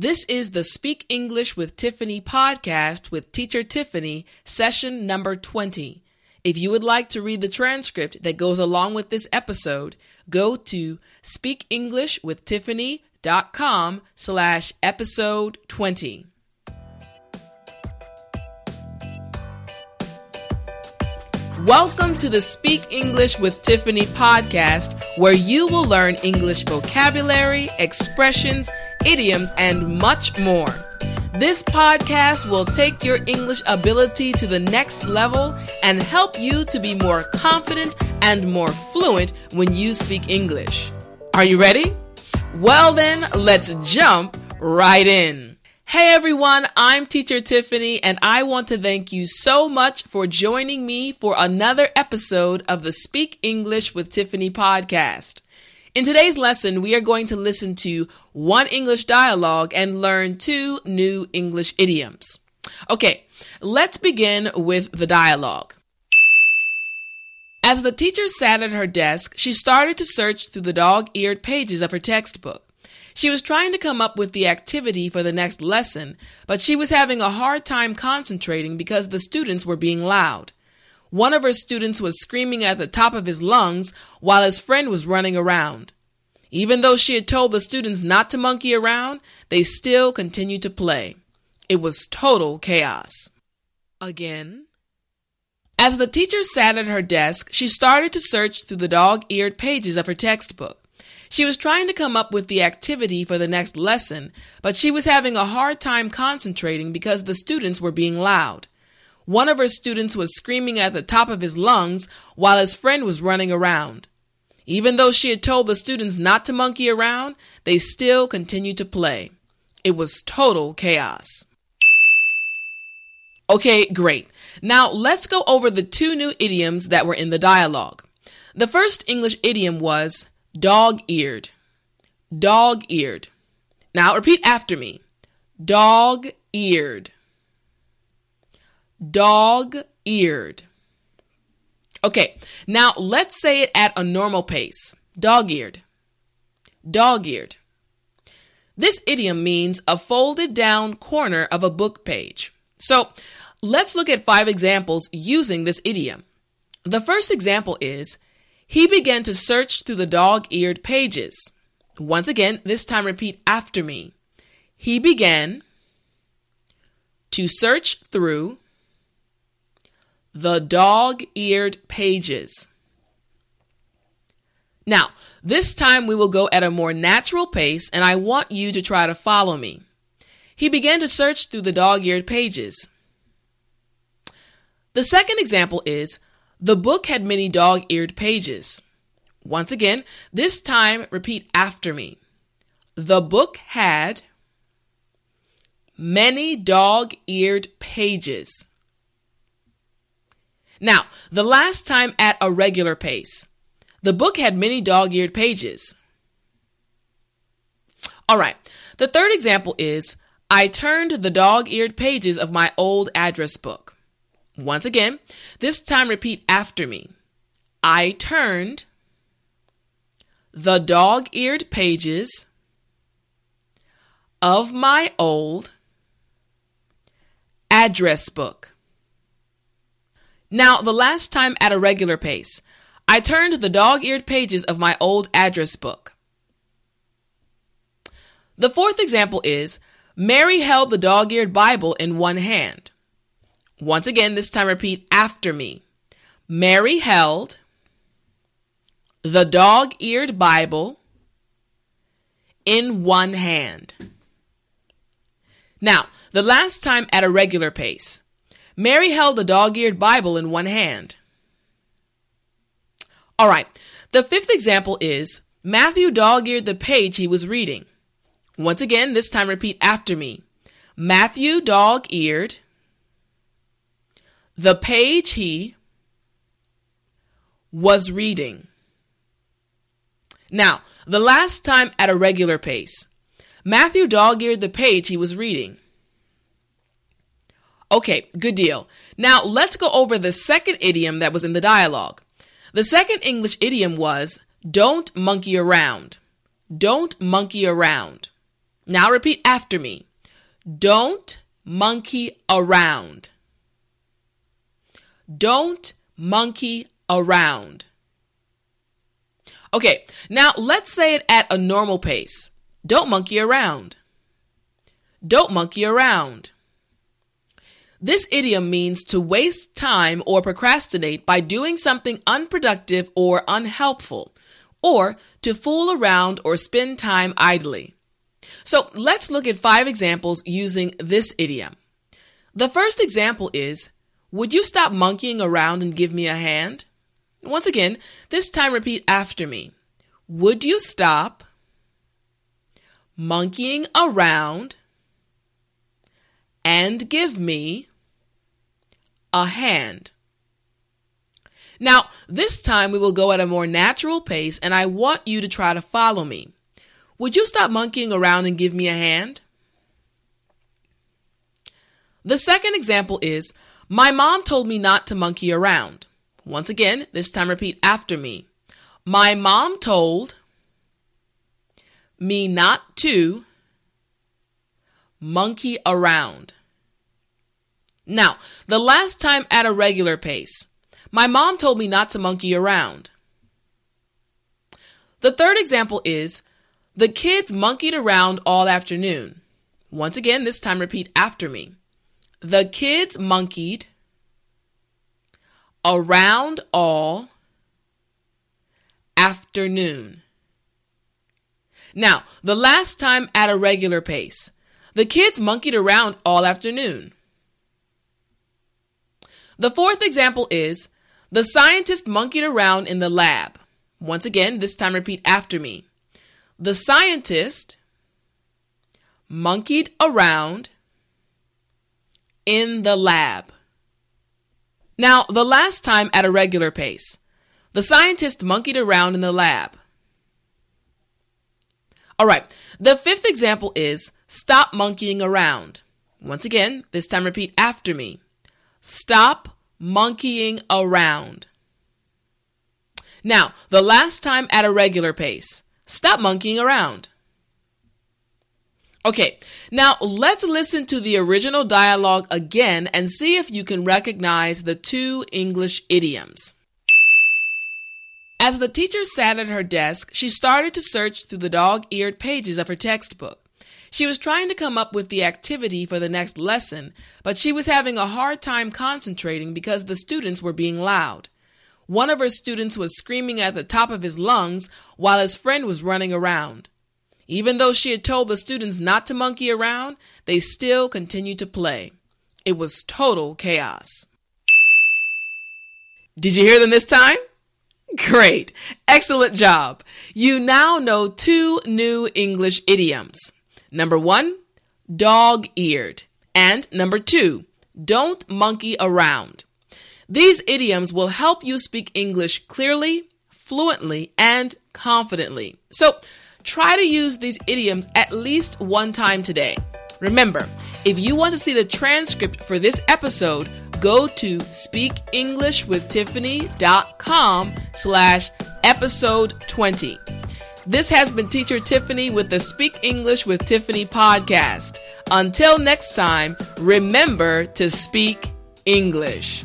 This is the Speak English with Tiffany podcast with Teacher Tiffany, session number 20. If you would like to read the transcript that goes along with this episode, go to speakenglishwithtiffany.com slash episode 20. Welcome to the Speak English with Tiffany podcast, where you will learn English vocabulary, expressions, idioms, and much more. This podcast will take your English ability to the next level and help you to be more confident and more fluent when you speak English. Are you ready? Well, then, let's jump right in. Hey everyone, I'm Teacher Tiffany, and I want to thank you so much for joining me for another episode of the Speak English with Tiffany podcast. In today's lesson, we are going to listen to one English dialogue and learn two new English idioms. Okay, let's begin with the dialogue. As the teacher sat at her desk, she started to search through the dog eared pages of her textbook. She was trying to come up with the activity for the next lesson, but she was having a hard time concentrating because the students were being loud. One of her students was screaming at the top of his lungs while his friend was running around. Even though she had told the students not to monkey around, they still continued to play. It was total chaos. Again. As the teacher sat at her desk, she started to search through the dog eared pages of her textbook. She was trying to come up with the activity for the next lesson, but she was having a hard time concentrating because the students were being loud. One of her students was screaming at the top of his lungs while his friend was running around. Even though she had told the students not to monkey around, they still continued to play. It was total chaos. Okay, great. Now let's go over the two new idioms that were in the dialogue. The first English idiom was Dog eared. Dog eared. Now repeat after me. Dog eared. Dog eared. Okay, now let's say it at a normal pace. Dog eared. Dog eared. This idiom means a folded down corner of a book page. So let's look at five examples using this idiom. The first example is he began to search through the dog eared pages. Once again, this time repeat after me. He began to search through the dog eared pages. Now, this time we will go at a more natural pace, and I want you to try to follow me. He began to search through the dog eared pages. The second example is the book had many dog eared pages. Once again, this time repeat after me. The book had many dog eared pages. Now, the last time at a regular pace. The book had many dog eared pages. All right, the third example is I turned the dog eared pages of my old address book. Once again, this time repeat after me. I turned the dog eared pages of my old address book. Now, the last time at a regular pace, I turned the dog eared pages of my old address book. The fourth example is Mary held the dog eared Bible in one hand. Once again, this time repeat after me. Mary held the dog eared Bible in one hand. Now, the last time at a regular pace, Mary held the dog eared Bible in one hand. All right, the fifth example is Matthew dog eared the page he was reading. Once again, this time repeat after me. Matthew dog eared the page he was reading. Now, the last time at a regular pace, Matthew dog eared the page he was reading. Okay, good deal. Now, let's go over the second idiom that was in the dialogue. The second English idiom was don't monkey around. Don't monkey around. Now repeat after me. Don't monkey around. Don't monkey around. Okay, now let's say it at a normal pace. Don't monkey around. Don't monkey around. This idiom means to waste time or procrastinate by doing something unproductive or unhelpful, or to fool around or spend time idly. So let's look at five examples using this idiom. The first example is Would you stop monkeying around and give me a hand? Once again, this time repeat after me. Would you stop monkeying around and give me a hand. Now, this time we will go at a more natural pace, and I want you to try to follow me. Would you stop monkeying around and give me a hand? The second example is My mom told me not to monkey around. Once again, this time repeat after me. My mom told me not to monkey around. Now, the last time at a regular pace, my mom told me not to monkey around. The third example is the kids monkeyed around all afternoon. Once again, this time repeat after me. The kids monkeyed around all afternoon. Now, the last time at a regular pace, the kids monkeyed around all afternoon. The fourth example is the scientist monkeyed around in the lab. Once again, this time repeat after me. The scientist monkeyed around in the lab. Now, the last time at a regular pace. The scientist monkeyed around in the lab. All right, the fifth example is stop monkeying around. Once again, this time repeat after me. Stop monkeying around. Now, the last time at a regular pace. Stop monkeying around. Okay, now let's listen to the original dialogue again and see if you can recognize the two English idioms. As the teacher sat at her desk, she started to search through the dog eared pages of her textbook. She was trying to come up with the activity for the next lesson, but she was having a hard time concentrating because the students were being loud. One of her students was screaming at the top of his lungs while his friend was running around. Even though she had told the students not to monkey around, they still continued to play. It was total chaos. Did you hear them this time? Great. Excellent job. You now know two new English idioms. Number one, dog eared. And number two, don't monkey around. These idioms will help you speak English clearly, fluently, and confidently. So try to use these idioms at least one time today. Remember, if you want to see the transcript for this episode, go to speakenglishwithtiffany.com slash episode 20. This has been Teacher Tiffany with the Speak English with Tiffany podcast. Until next time, remember to speak English.